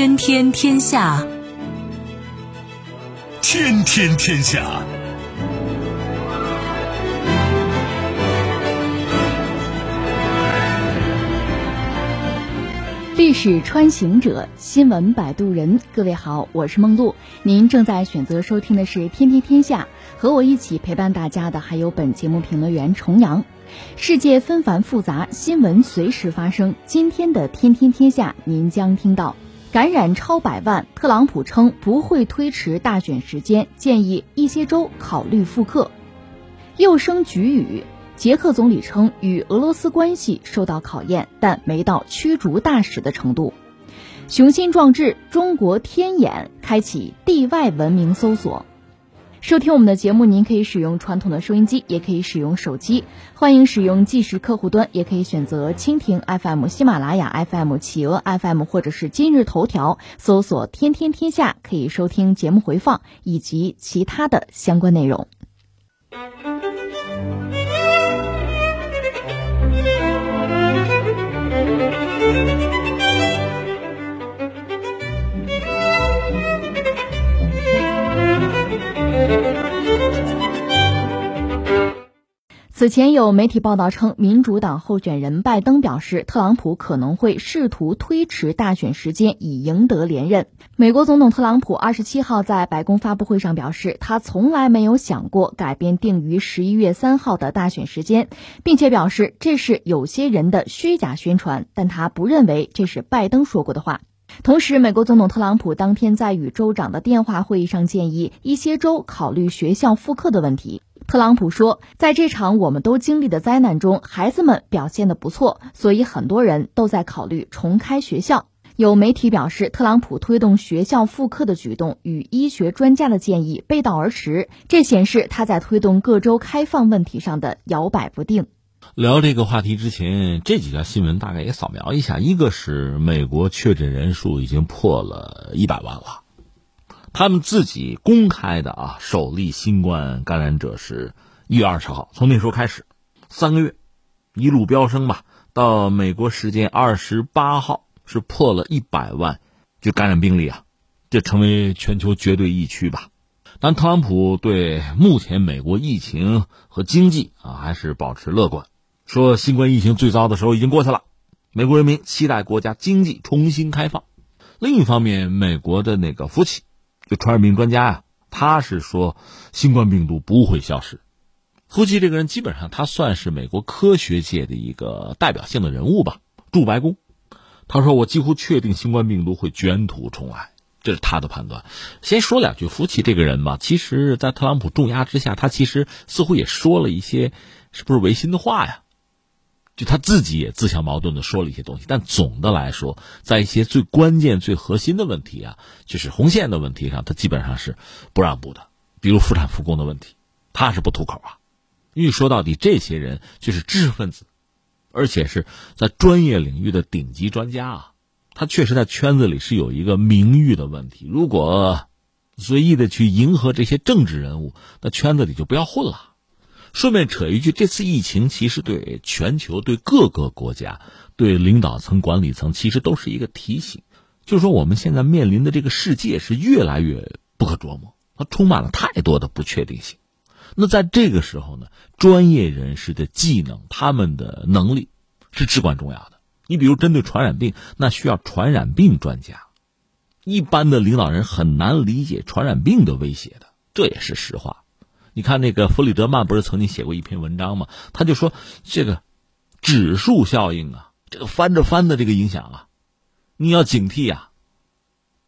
天天天下，天天天下。历史穿行者，新闻摆渡人。各位好，我是梦露。您正在选择收听的是《天天天下》，和我一起陪伴大家的还有本节目评论员重阳。世界纷繁复杂，新闻随时发生。今天的《天天天下》，您将听到：感染超百万，特朗普称不会推迟大选时间，建议一些州考虑复课；又生局语。捷克总理称，与俄罗斯关系受到考验，但没到驱逐大使的程度。雄心壮志，中国天眼开启地外文明搜索。收听我们的节目，您可以使用传统的收音机，也可以使用手机。欢迎使用即时客户端，也可以选择蜻蜓 FM、喜马拉雅 FM、企鹅 FM 或者是今日头条，搜索“天天天下”，可以收听节目回放以及其他的相关内容。此前有媒体报道称，民主党候选人拜登表示，特朗普可能会试图推迟大选时间以赢得连任。美国总统特朗普二十七号在白宫发布会上表示，他从来没有想过改变定于十一月三号的大选时间，并且表示这是有些人的虚假宣传，但他不认为这是拜登说过的话。同时，美国总统特朗普当天在与州长的电话会议上建议一些州考虑学校复课的问题。特朗普说，在这场我们都经历的灾难中，孩子们表现得不错，所以很多人都在考虑重开学校。有媒体表示，特朗普推动学校复课的举动与医学专家的建议背道而驰，这显示他在推动各州开放问题上的摇摆不定。聊这个话题之前，这几条新闻大概也扫描一下。一个是美国确诊人数已经破了一百万了。他们自己公开的啊，首例新冠感染者是一月二十号，从那时候开始，三个月，一路飙升吧，到美国时间二十八号是破了一百万，就感染病例啊，这成为全球绝对疫区吧。但特朗普对目前美国疫情和经济啊还是保持乐观，说新冠疫情最糟的时候已经过去了，美国人民期待国家经济重新开放。另一方面，美国的那个福奇。就传染病专家呀，他是说新冠病毒不会消失。福奇这个人基本上他算是美国科学界的一个代表性的人物吧。驻白宫，他说我几乎确定新冠病毒会卷土重来，这是他的判断。先说两句，福奇这个人吧，其实，在特朗普重压之下，他其实似乎也说了一些是不是违心的话呀？就他自己也自相矛盾的说了一些东西，但总的来说，在一些最关键、最核心的问题啊，就是红线的问题上，他基本上是不让步的。比如复产复工的问题，他是不吐口啊。因为说到底，这些人就是知识分子，而且是在专业领域的顶级专家啊。他确实在圈子里是有一个名誉的问题。如果随意的去迎合这些政治人物，那圈子里就不要混了。顺便扯一句，这次疫情其实对全球、对各个国家、对领导层、管理层，其实都是一个提醒，就是说我们现在面临的这个世界是越来越不可琢磨，它充满了太多的不确定性。那在这个时候呢，专业人士的技能、他们的能力是至关重要的。你比如针对传染病，那需要传染病专家，一般的领导人很难理解传染病的威胁的，这也是实话。你看那个弗里德曼不是曾经写过一篇文章吗？他就说这个指数效应啊，这个翻着翻的这个影响啊，你要警惕啊。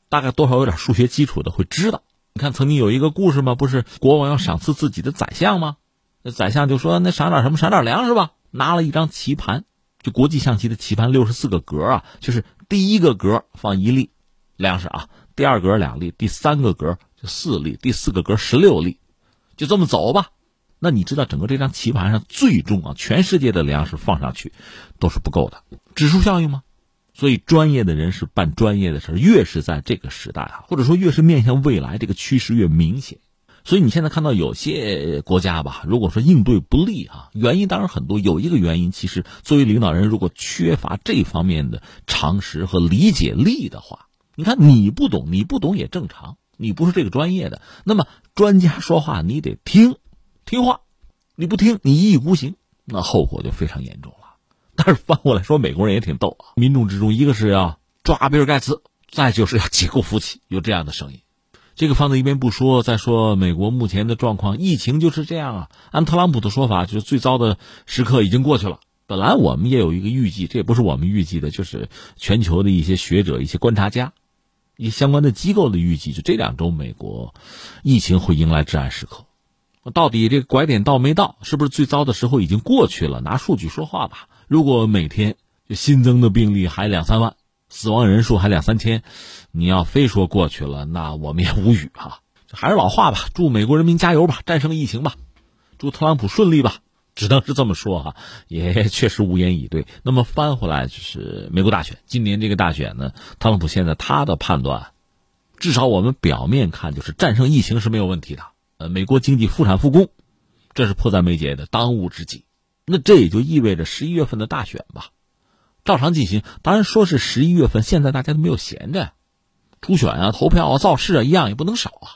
大概多少有点数学基础的会知道。你看曾经有一个故事吗？不是国王要赏赐自己的宰相吗？那宰相就说那赏点什么？赏点粮食吧。拿了一张棋盘，就国际象棋的棋盘，六十四个格啊，就是第一个格放一粒粮食啊，第二格两粒，第三个格就四粒，第四个格十六粒。就这么走吧，那你知道整个这张棋盘上最重啊，全世界的粮食放上去都是不够的，指数效应吗？所以专业的人士办专业的事越是在这个时代啊，或者说越是面向未来，这个趋势越明显。所以你现在看到有些国家吧，如果说应对不利啊，原因当然很多，有一个原因其实作为领导人，如果缺乏这方面的常识和理解力的话，你看你不懂，你不懂也正常，你不是这个专业的。那么专家说话你得听，听话，你不听你一意孤行，那后果就非常严重了。但是反过来说，美国人也挺逗啊，民众之中一个是要抓比尔盖茨，再就是要解构福奇，有这样的声音。这个放在一边不说，再说美国目前的状况，疫情就是这样啊。按特朗普的说法，就是最糟的时刻已经过去了。本来我们也有一个预计，这也不是我们预计的，就是全球的一些学者、一些观察家、一相关的机构的预计，就这两周美国疫情会迎来至暗时刻。到底这个拐点到没到？是不是最糟的时候已经过去了？拿数据说话吧。如果每天就新增的病例还两三万。死亡人数还两三千，你要非说过去了，那我们也无语哈。还是老话吧，祝美国人民加油吧，战胜疫情吧，祝特朗普顺利吧，只能是这么说哈，也 确实无言以对。那么翻回来就是美国大选，今年这个大选呢，特朗普现在他的判断，至少我们表面看就是战胜疫情是没有问题的。呃，美国经济复产复工，这是迫在眉睫的当务之急。那这也就意味着十一月份的大选吧。照常进行，当然说是十一月份，现在大家都没有闲着，初选啊、投票啊、造势啊，一样也不能少啊。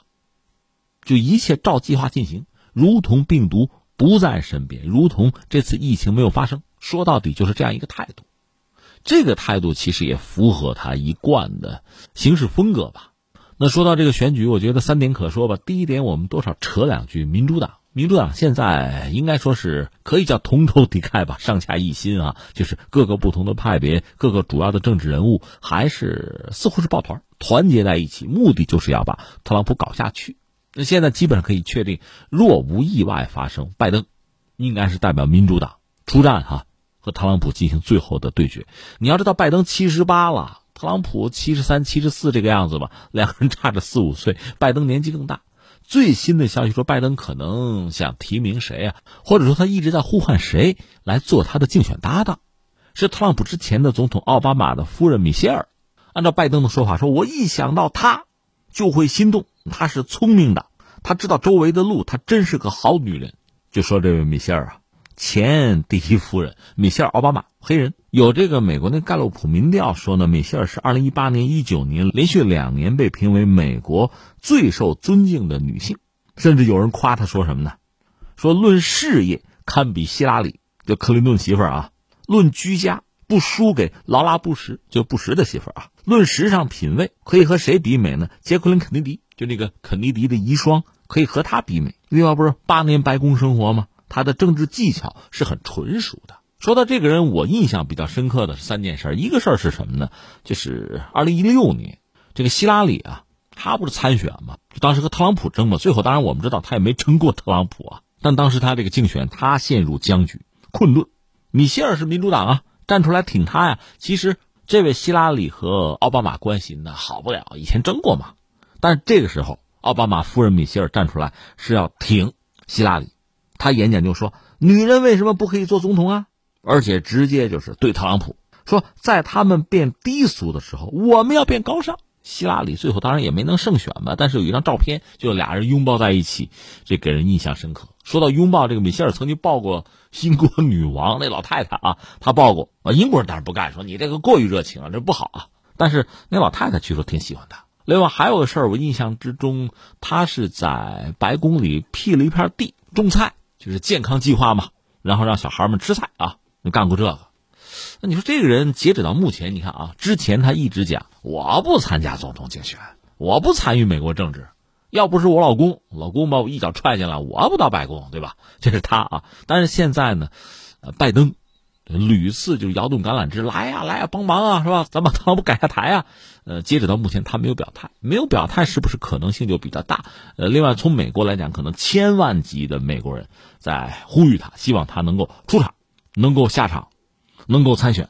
就一切照计划进行，如同病毒不在身边，如同这次疫情没有发生。说到底就是这样一个态度，这个态度其实也符合他一贯的行事风格吧。那说到这个选举，我觉得三点可说吧。第一点，我们多少扯两句，民主党。民主党现在应该说是可以叫同仇敌忾吧，上下一心啊，就是各个不同的派别，各个主要的政治人物还是似乎是抱团团结在一起，目的就是要把特朗普搞下去。那现在基本上可以确定，若无意外发生，拜登应该是代表民主党出战哈，和特朗普进行最后的对决。你要知道，拜登七十八了，特朗普七十三、七十四这个样子吧，两个人差着四五岁，拜登年纪更大。最新的消息说，拜登可能想提名谁啊？或者说他一直在呼唤谁来做他的竞选搭档？是特朗普之前的总统奥巴马的夫人米歇尔。按照拜登的说法，说我一想到他就会心动。他是聪明的，他知道周围的路，他真是个好女人。就说这位米歇尔啊，前第一夫人米歇尔奥巴马，黑人。有这个美国那盖洛普民调说呢，米歇尔是二零一八年、一九年连续两年被评为美国最受尊敬的女性，甚至有人夸她说什么呢？说论事业堪比希拉里，就克林顿媳妇儿啊；论居家不输给劳拉布什，就布什的媳妇儿啊；论时尚品味可以和谁比美呢？杰克林肯尼迪，就那个肯尼迪的遗孀，可以和他比美。另外不是八年白宫生活吗？他的政治技巧是很纯熟的。说到这个人，我印象比较深刻的是三件事。一个事儿是什么呢？就是二零一六年，这个希拉里啊，他不是参选嘛，就当时和特朗普争嘛。最后当然我们知道他也没争过特朗普啊，但当时他这个竞选他陷入僵局困顿。米歇尔是民主党啊，站出来挺他呀。其实这位希拉里和奥巴马关系那好不了，以前争过嘛。但是这个时候，奥巴马夫人米歇尔站出来是要挺希拉里，她演讲就说：“女人为什么不可以做总统啊？”而且直接就是对特朗普说，在他们变低俗的时候，我们要变高尚。希拉里最后当然也没能胜选吧，但是有一张照片，就俩人拥抱在一起，这给人印象深刻。说到拥抱，这个米歇尔曾经抱过英国女王那老太太啊，她抱过啊。英国人当然不干，说你这个过于热情啊，这不好啊。但是那老太太据说挺喜欢他。另外还有个事儿，我印象之中，他是在白宫里辟了一片地种菜，就是健康计划嘛，然后让小孩们吃菜啊。干过这个，那你说这个人截止到目前，你看啊，之前他一直讲我不参加总统竞选，我不参与美国政治，要不是我老公，老公把我一脚踹进来，我不到白宫，对吧？这是他啊。但是现在呢，拜登屡次就摇动橄榄枝，来呀来呀，帮忙啊，是吧？咱把特朗普改下台啊。呃，截止到目前，他没有表态，没有表态，是不是可能性就比较大？呃，另外从美国来讲，可能千万级的美国人在呼吁他，希望他能够出场。能够下场，能够参选，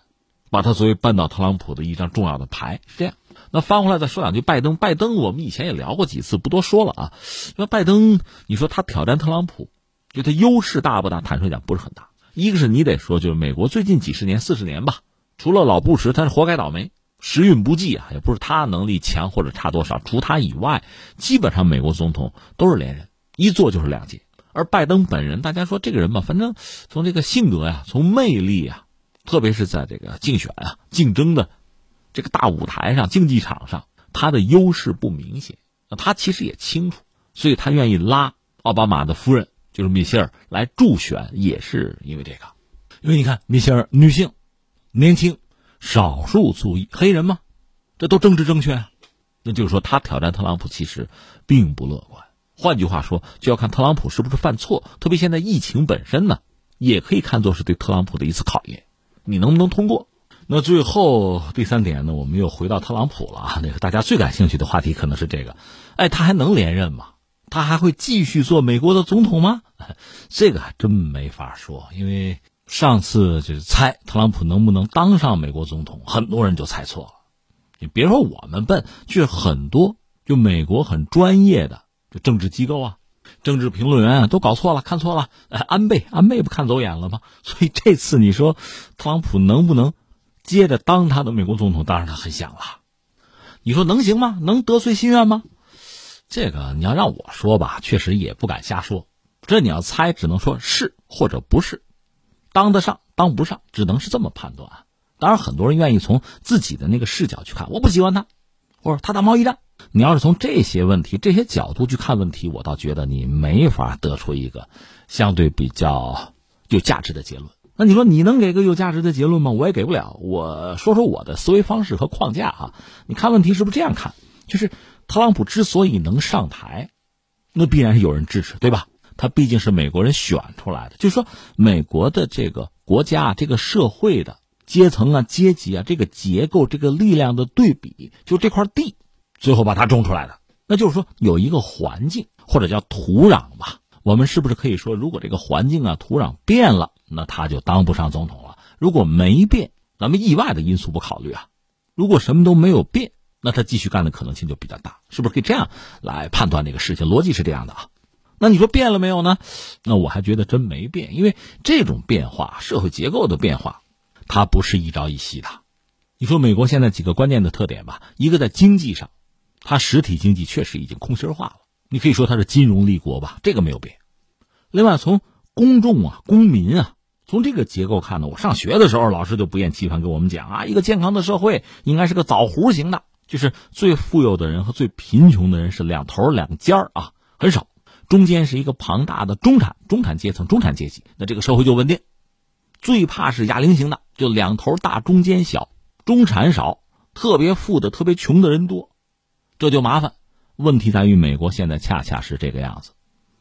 把他作为扳倒特朗普的一张重要的牌是这样。那翻回来再说两句，拜登，拜登，我们以前也聊过几次，不多说了啊。那拜登，你说他挑战特朗普，就他优势大不大？坦率讲，不是很大。一个是你得说，就是美国最近几十年、四十年吧，除了老布什，他是活该倒霉，时运不济啊，也不是他能力强或者差多少。除他以外，基本上美国总统都是连任，一做就是两届。而拜登本人，大家说这个人吧，反正从这个性格呀，从魅力呀，特别是在这个竞选啊、竞争的这个大舞台上、竞技场上，他的优势不明显，他其实也清楚，所以他愿意拉奥巴马的夫人，就是米歇尔来助选，也是因为这个。因为你看，米歇尔女性，年轻，少数族裔，黑人嘛，这都政治正确啊。那就是说，他挑战特朗普其实并不乐观。换句话说，就要看特朗普是不是犯错。特别现在疫情本身呢，也可以看作是对特朗普的一次考验，你能不能通过？那最后第三点呢，我们又回到特朗普了啊。那个大家最感兴趣的话题可能是这个，哎，他还能连任吗？他还会继续做美国的总统吗？这个还真没法说，因为上次就是猜特朗普能不能当上美国总统，很多人就猜错了。你别说我们笨，就很多就美国很专业的就政治机构啊、政治评论员啊都搞错了，看错了。安倍，安倍不看走眼了吗？所以这次你说特朗普能不能？接着当他的美国总统，当然他很想了。你说能行吗？能得遂心愿吗？这个你要让我说吧，确实也不敢瞎说。这你要猜，只能说是或者不是，当得上当不上，只能是这么判断。当然，很多人愿意从自己的那个视角去看，我不喜欢他，或者他打贸易战。你要是从这些问题、这些角度去看问题，我倒觉得你没法得出一个相对比较有价值的结论。那你说你能给个有价值的结论吗？我也给不了。我说说我的思维方式和框架啊。你看问题是不是这样看？就是特朗普之所以能上台，那必然是有人支持，对吧？他毕竟是美国人选出来的。就是说，美国的这个国家、这个社会的阶层啊、阶级啊，这个结构、这个力量的对比，就这块地，最后把它种出来的。那就是说，有一个环境或者叫土壤吧。我们是不是可以说，如果这个环境啊、土壤变了，那他就当不上总统了？如果没变，咱们意外的因素不考虑啊，如果什么都没有变，那他继续干的可能性就比较大，是不是可以这样来判断这个事情？逻辑是这样的啊。那你说变了没有呢？那我还觉得真没变，因为这种变化，社会结构的变化，它不是一朝一夕的。你说美国现在几个关键的特点吧，一个在经济上，它实体经济确实已经空心化了。你可以说它是金融立国吧，这个没有变。另外，从公众啊、公民啊，从这个结构看呢，我上学的时候，老师就不厌其烦给我们讲啊，一个健康的社会应该是个枣核型的，就是最富有的人和最贫穷的人是两头两尖儿啊，很少，中间是一个庞大的中产中产阶层、中产阶级，那这个社会就稳定。最怕是哑铃型的，就两头大，中间小，中产少，特别富的、特别穷的人多，这就麻烦。问题在于，美国现在恰恰是这个样子，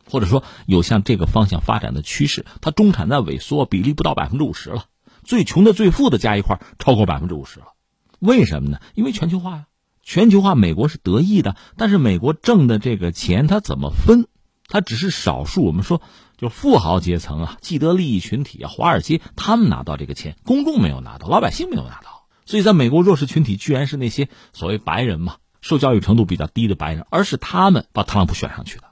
或者说有向这个方向发展的趋势。它中产在萎缩，比例不到百分之五十了，最穷的、最富的加一块超过百分之五十了。为什么呢？因为全球化呀，全球化美国是得益的，但是美国挣的这个钱它怎么分？它只是少数，我们说就富豪阶层啊，既得利益群体啊，华尔街他们拿到这个钱，公众没有拿到，老百姓没有拿到。所以在美国弱势群体居然是那些所谓白人嘛。受教育程度比较低的白人，而是他们把特朗普选上去的，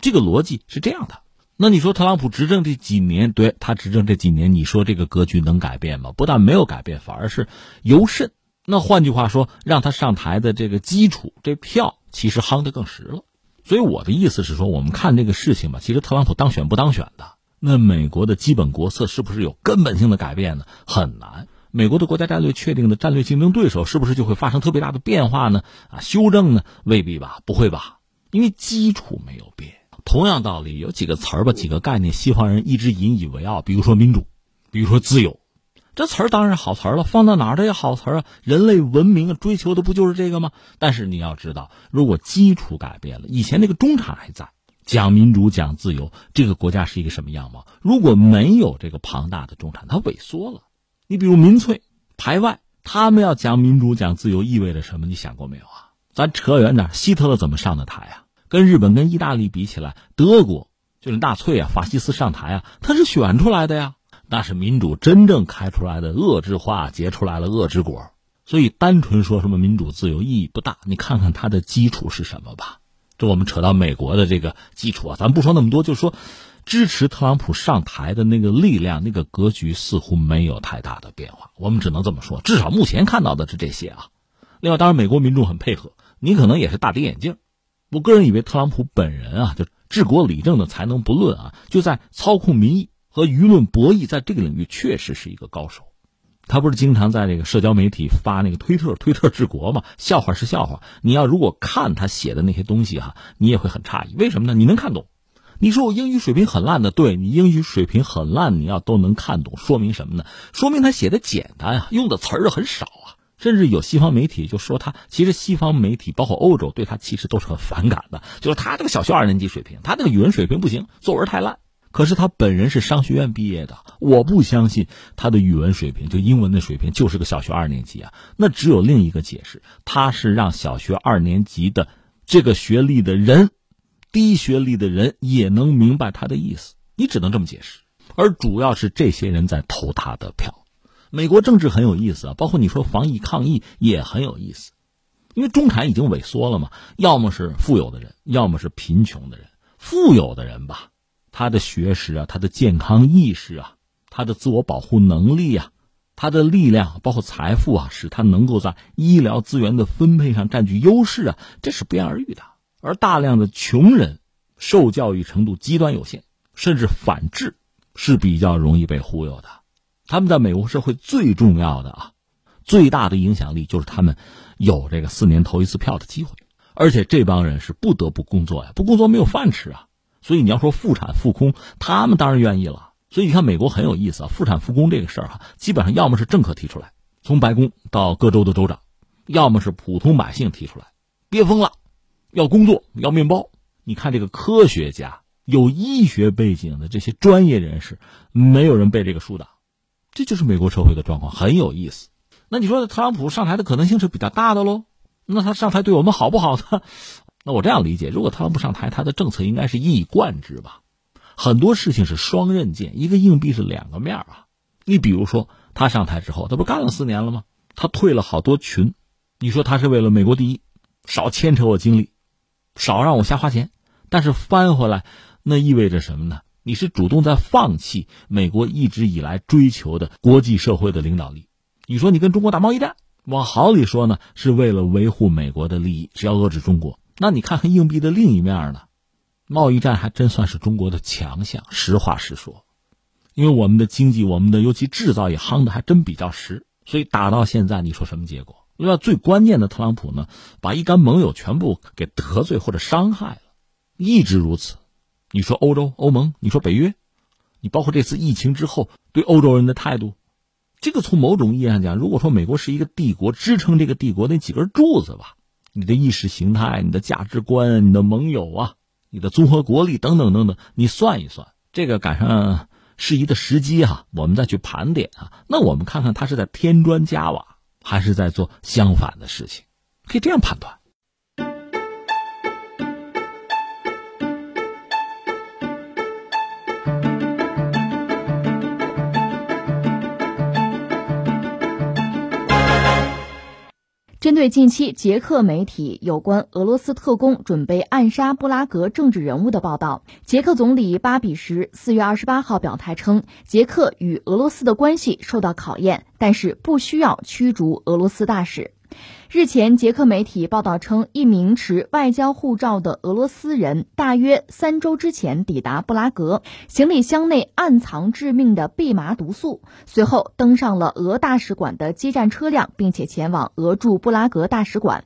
这个逻辑是这样的。那你说特朗普执政这几年，对他执政这几年，你说这个格局能改变吗？不但没有改变，反而是尤甚。那换句话说，让他上台的这个基础，这票其实夯得更实了。所以我的意思是说，我们看这个事情吧，其实特朗普当选不当选的，那美国的基本国策是不是有根本性的改变呢？很难。美国的国家战略确定的战略竞争对手是不是就会发生特别大的变化呢？啊，修正呢？未必吧，不会吧？因为基础没有变。同样道理，有几个词儿吧，几个概念，西方人一直引以为傲，比如说民主，比如说自由，这词儿当然好词儿了，放到哪儿的也好词儿啊。人类文明追求的不就是这个吗？但是你要知道，如果基础改变了，以前那个中产还在讲民主、讲自由，这个国家是一个什么样貌？如果没有这个庞大的中产，它萎缩了。你比如民粹排外，他们要讲民主、讲自由，意味着什么？你想过没有啊？咱扯远点，希特勒怎么上的台啊？跟日本、跟意大利比起来，德国就是纳粹啊，法西斯上台啊，他是选出来的呀，那是民主真正开出来的恶之花结出来了恶之果。所以，单纯说什么民主自由意义不大。你看看它的基础是什么吧？这我们扯到美国的这个基础啊，咱不说那么多，就说。支持特朗普上台的那个力量、那个格局似乎没有太大的变化，我们只能这么说。至少目前看到的是这些啊。另外，当然美国民众很配合，你可能也是大跌眼镜。我个人以为特朗普本人啊，就治国理政的才能不论啊，就在操控民意和舆论博弈，在这个领域确实是一个高手。他不是经常在这个社交媒体发那个推特，推特治国嘛？笑话是笑话，你要如果看他写的那些东西哈，你也会很诧异，为什么呢？你能看懂？你说我英语水平很烂的，对你英语水平很烂，你要都能看懂，说明什么呢？说明他写的简单啊，用的词儿很少啊。甚至有西方媒体就说他，其实西方媒体包括欧洲对他其实都是很反感的，就是他这个小学二年级水平，他这个语文水平不行，作文太烂。可是他本人是商学院毕业的，我不相信他的语文水平，就英文的水平就是个小学二年级啊。那只有另一个解释，他是让小学二年级的这个学历的人，低学历的人也能明白他的意思。你只能这么解释。而主要是这些人在投他的票。美国政治很有意思啊，包括你说防疫抗疫也很有意思，因为中产已经萎缩了嘛，要么是富有的人，要么是贫穷的人。富有的人吧。他的学识啊，他的健康意识啊，他的自我保护能力啊，他的力量包括财富啊，使他能够在医疗资源的分配上占据优势啊，这是不言而喻的。而大量的穷人，受教育程度极端有限，甚至反智，是比较容易被忽悠的。他们在美国社会最重要的啊，最大的影响力就是他们有这个四年投一次票的机会，而且这帮人是不得不工作呀，不工作没有饭吃啊。所以你要说复产复工，他们当然愿意了。所以你看美国很有意思啊，复产复工这个事儿哈，基本上要么是政客提出来，从白宫到各州的州长，要么是普通百姓提出来，憋疯了，要工作要面包。你看这个科学家、有医学背景的这些专业人士，没有人被这个疏导，这就是美国社会的状况，很有意思。那你说特朗普上台的可能性是比较大的喽？那他上台对我们好不好呢？那我这样理解，如果特朗普上台，他的政策应该是一以贯之吧？很多事情是双刃剑，一个硬币是两个面啊。你比如说，他上台之后，他不干了四年了吗？他退了好多群，你说他是为了美国第一，少牵扯我精力，少让我瞎花钱。但是翻回来，那意味着什么呢？你是主动在放弃美国一直以来追求的国际社会的领导力。你说你跟中国打贸易战，往好里说呢，是为了维护美国的利益，是要遏制中国。那你看看硬币的另一面呢？贸易战还真算是中国的强项。实话实说，因为我们的经济，我们的尤其制造业夯的还真比较实，所以打到现在，你说什么结果？另外，最关键的，特朗普呢，把一干盟友全部给得罪或者伤害了，一直如此。你说欧洲、欧盟，你说北约，你包括这次疫情之后对欧洲人的态度，这个从某种意义上讲，如果说美国是一个帝国，支撑这个帝国那几根柱子吧。你的意识形态、你的价值观、你的盟友啊、你的综合国力等等等等，你算一算，这个赶上适宜的时机哈，我们再去盘点啊。那我们看看他是在添砖加瓦，还是在做相反的事情，可以这样判断。针对近期捷克媒体有关俄罗斯特工准备暗杀布拉格政治人物的报道，捷克总理巴比什四月二十八号表态称，捷克与俄罗斯的关系受到考验，但是不需要驱逐俄罗斯大使。日前，捷克媒体报道称，一名持外交护照的俄罗斯人大约三周之前抵达布拉格，行李箱内暗藏致命的蓖麻毒素，随后登上了俄大使馆的接站车辆，并且前往俄驻布拉格大使馆。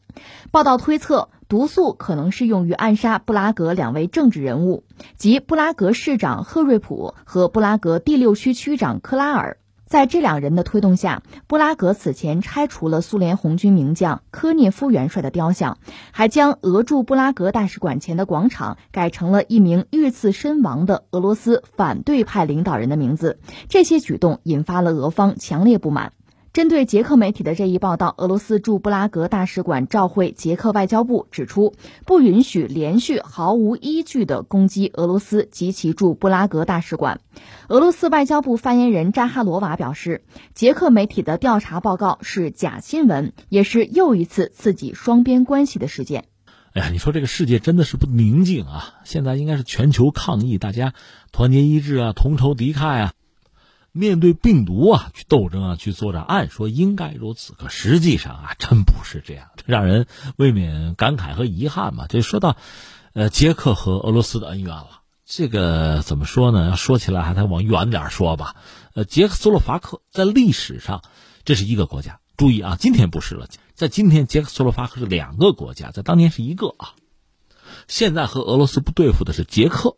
报道推测，毒素可能是用于暗杀布拉格两位政治人物，即布拉格市长赫瑞普和布拉格第六区区长克拉尔。在这两人的推动下，布拉格此前拆除了苏联红军名将科涅夫元帅的雕像，还将俄驻布拉格大使馆前的广场改成了一名遇刺身亡的俄罗斯反对派领导人的名字。这些举动引发了俄方强烈不满。针对捷克媒体的这一报道，俄罗斯驻布拉格大使馆召回捷克外交部，指出不允许连续毫无依据的攻击俄罗斯及其驻布拉格大使馆。俄罗斯外交部发言人扎哈罗娃表示，捷克媒体的调查报告是假新闻，也是又一次刺激双边关系的事件。哎呀，你说这个世界真的是不宁静啊！现在应该是全球抗疫，大家团结一致啊，同仇敌忾啊。面对病毒啊，去斗争啊，去作战，按说应该如此，可实际上啊，真不是这样，这让人未免感慨和遗憾嘛。这说到，呃，捷克和俄罗斯的恩怨了，这个怎么说呢？要说起来，还得往远点说吧。呃，捷克斯洛伐克在历史上这是一个国家。注意啊，今天不是了，在今天捷克斯洛伐克是两个国家，在当年是一个啊。现在和俄罗斯不对付的是捷克。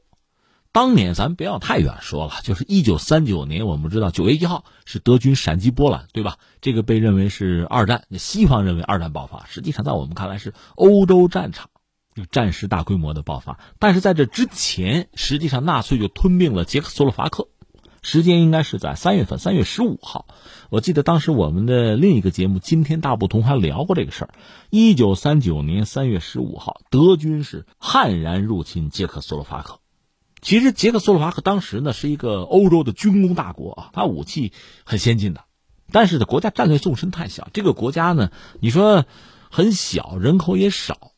当年咱不要太远说了，就是一九三九年，我们知道九月一号是德军闪击波兰，对吧？这个被认为是二战，西方认为二战爆发，实际上在我们看来是欧洲战场就战时大规模的爆发。但是在这之前，实际上纳粹就吞并了捷克斯洛伐克，时间应该是在三月份，三月十五号。我记得当时我们的另一个节目《今天大不同》还聊过这个事儿。一九三九年三月十五号，德军是悍然入侵捷克斯洛伐克。其实捷克斯洛伐克当时呢是一个欧洲的军工大国啊，它武器很先进的，但是呢国家战略纵深太小。这个国家呢，你说很小，人口也少，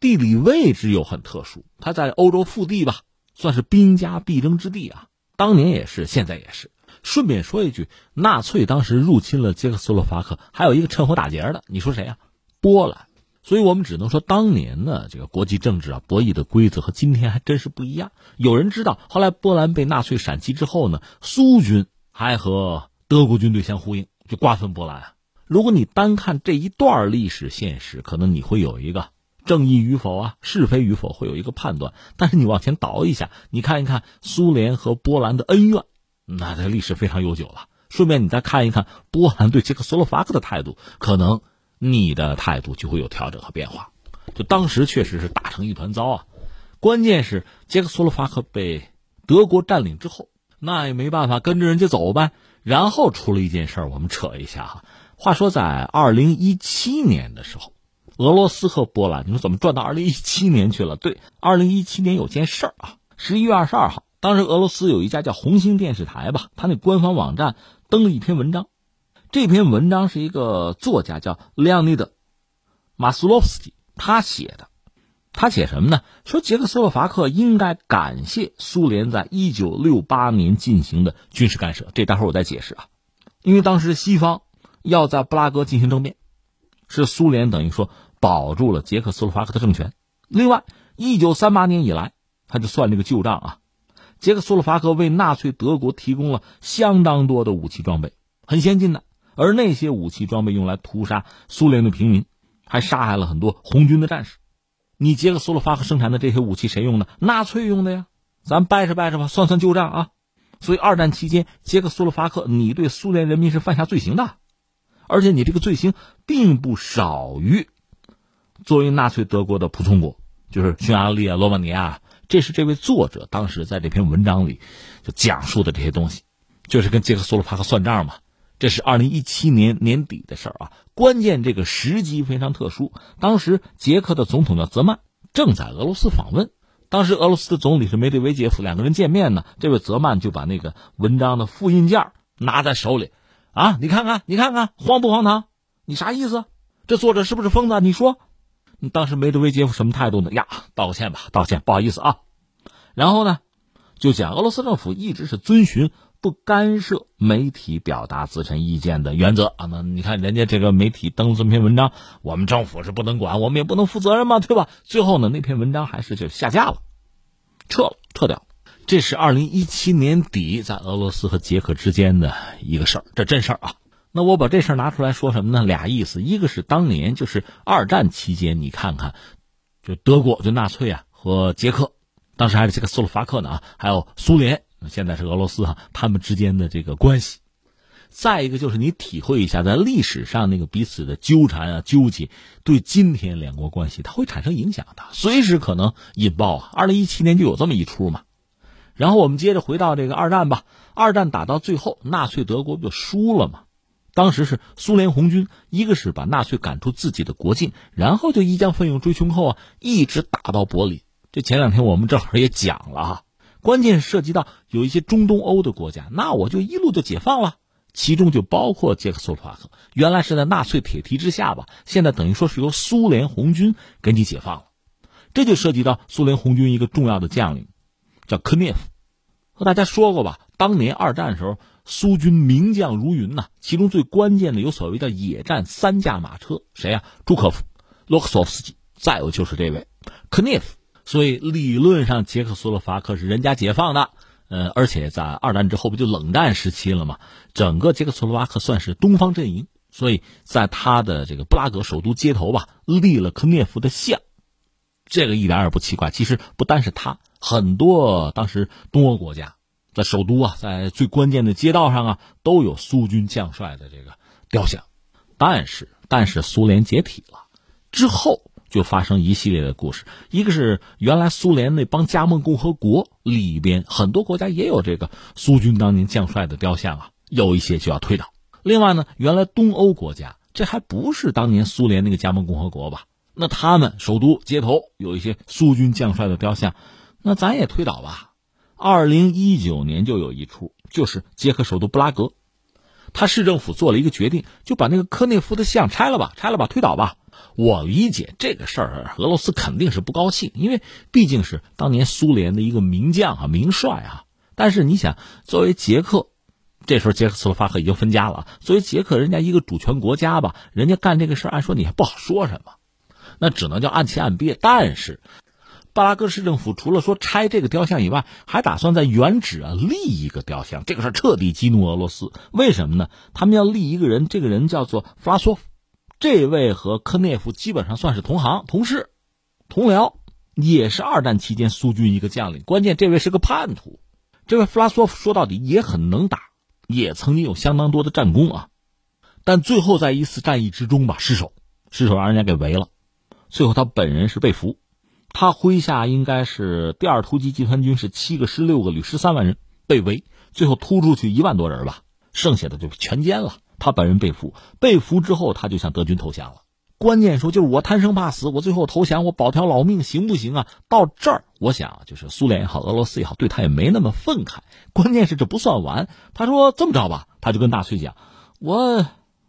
地理位置又很特殊，它在欧洲腹地吧，算是兵家必争之地啊。当年也是，现在也是。顺便说一句，纳粹当时入侵了捷克斯洛伐克，还有一个趁火打劫的，你说谁啊？波兰。所以我们只能说，当年呢，这个国际政治啊，博弈的规则和今天还真是不一样。有人知道，后来波兰被纳粹闪击之后呢，苏军还和德国军队相呼应，就瓜分波兰啊。如果你单看这一段历史现实，可能你会有一个正义与否啊，是非与否会有一个判断。但是你往前倒一下，你看一看苏联和波兰的恩怨，那这历史非常悠久了。顺便你再看一看波兰对捷克斯洛伐克的态度，可能。你的态度就会有调整和变化，就当时确实是打成一团糟啊。关键是捷克斯洛伐克被德国占领之后，那也没办法，跟着人家走呗。然后出了一件事儿，我们扯一下哈。话说在二零一七年的时候，俄罗斯和波兰，你说怎么转到二零一七年去了？对，二零一七年有件事儿啊，十一月二十二号，当时俄罗斯有一家叫红星电视台吧，他那官方网站登了一篇文章。这篇文章是一个作家叫列昂尼德·马斯洛夫斯基他写的，他写什么呢？说捷克斯洛伐克应该感谢苏联在一九六八年进行的军事干涉。这待会儿我再解释啊。因为当时西方要在布拉格进行政变，是苏联等于说保住了捷克斯洛伐克的政权。另外，一九三八年以来，他就算这个旧账啊，捷克斯洛伐克为纳粹德国提供了相当多的武器装备，很先进的。而那些武器装备用来屠杀苏联的平民，还杀害了很多红军的战士。你捷克斯洛伐克生产的这些武器谁用的？纳粹用的呀！咱掰扯掰扯吧，算算旧账啊。所以二战期间，捷克斯洛伐克你对苏联人民是犯下罪行的，而且你这个罪行并不少于作为纳粹德国的仆从国，就是匈牙利啊、罗马尼亚。这是这位作者当时在这篇文章里就讲述的这些东西，就是跟捷克斯洛伐克算账嘛。这是二零一七年年底的事儿啊，关键这个时机非常特殊。当时捷克的总统叫泽曼，正在俄罗斯访问。当时俄罗斯的总理是梅德韦杰夫，两个人见面呢。这位泽曼就把那个文章的复印件拿在手里，啊，你看看，你看看，荒不荒唐？你啥意思？这作者是不是疯子？你说？当时梅德韦杰夫什么态度呢？呀，道个歉吧，道歉，不好意思啊。然后呢，就讲俄罗斯政府一直是遵循。不干涉媒体表达自身意见的原则啊，那你看人家这个媒体登这篇文章，我们政府是不能管，我们也不能负责任嘛，对吧？最后呢，那篇文章还是就下架了，撤了，撤掉。这是二零一七年底在俄罗斯和捷克之间的一个事儿，这真事儿啊。那我把这事儿拿出来说什么呢？俩意思，一个是当年就是二战期间，你看看，就德国就纳粹啊和捷克，当时还是这个斯洛伐克呢啊，还有苏联。现在是俄罗斯哈，他们之间的这个关系。再一个就是你体会一下，在历史上那个彼此的纠缠啊、纠结，对今天两国关系它会产生影响的，随时可能引爆啊。二零一七年就有这么一出嘛。然后我们接着回到这个二战吧。二战打到最后，纳粹德国不就输了吗？当时是苏联红军，一个是把纳粹赶出自己的国境，然后就一将奋勇追穷寇啊，一直打到柏林。这前两天我们正好也讲了哈。关键涉及到有一些中东欧的国家，那我就一路就解放了，其中就包括捷克斯洛伐克。原来是在纳粹铁蹄之下吧，现在等于说是由苏联红军给你解放了，这就涉及到苏联红军一个重要的将领，叫科涅夫。和大家说过吧，当年二战的时候，苏军名将如云呐，其中最关键的有所谓的野战三驾马车，谁呀？朱可夫、洛克索夫斯基，再有就是这位科涅夫。所以理论上，捷克斯洛伐克是人家解放的，呃，而且在二战之后不就冷战时期了吗？整个捷克斯洛伐克算是东方阵营，所以在他的这个布拉格首都街头吧，立了科涅夫的像，这个一点也不奇怪。其实不单是他，很多当时东欧国家在首都啊，在最关键的街道上啊，都有苏军将帅的这个雕像。但是，但是苏联解体了之后。就发生一系列的故事，一个是原来苏联那帮加盟共和国里边很多国家也有这个苏军当年将帅的雕像啊，有一些就要推倒。另外呢，原来东欧国家这还不是当年苏联那个加盟共和国吧？那他们首都街头有一些苏军将帅的雕像，那咱也推倒吧。二零一九年就有一出，就是捷克首都布拉格，他市政府做了一个决定，就把那个科涅夫的像拆了吧，拆了吧，推倒吧。我理解这个事儿，俄罗斯肯定是不高兴，因为毕竟是当年苏联的一个名将啊、名帅啊。但是你想，作为捷克，这时候捷克斯洛伐克已经分家了，作为捷克人家一个主权国家吧，人家干这个事儿，按说你还不好说什么，那只能叫按期按憋。但是，巴拉格市政府除了说拆这个雕像以外，还打算在原址啊立一个雕像，这个事儿彻底激怒俄罗斯。为什么呢？他们要立一个人，这个人叫做弗拉索夫。这位和科涅夫基本上算是同行、同事、同僚，也是二战期间苏军一个将领。关键这位是个叛徒，这位弗拉索夫说到底也很能打，也曾经有相当多的战功啊。但最后在一次战役之中吧，失手，失手让人家给围了。最后他本人是被俘，他麾下应该是第二突击集团军是七个师、六个旅、十三万人被围，最后突出去一万多人吧，剩下的就全歼了。他本人被俘，被俘之后，他就向德军投降了。关键说就是我贪生怕死，我最后投降，我保条老命行不行啊？到这儿，我想就是苏联也好，俄罗斯也好，对他也没那么愤慨。关键是这不算完，他说这么着吧，他就跟纳粹讲，我